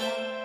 Yeah.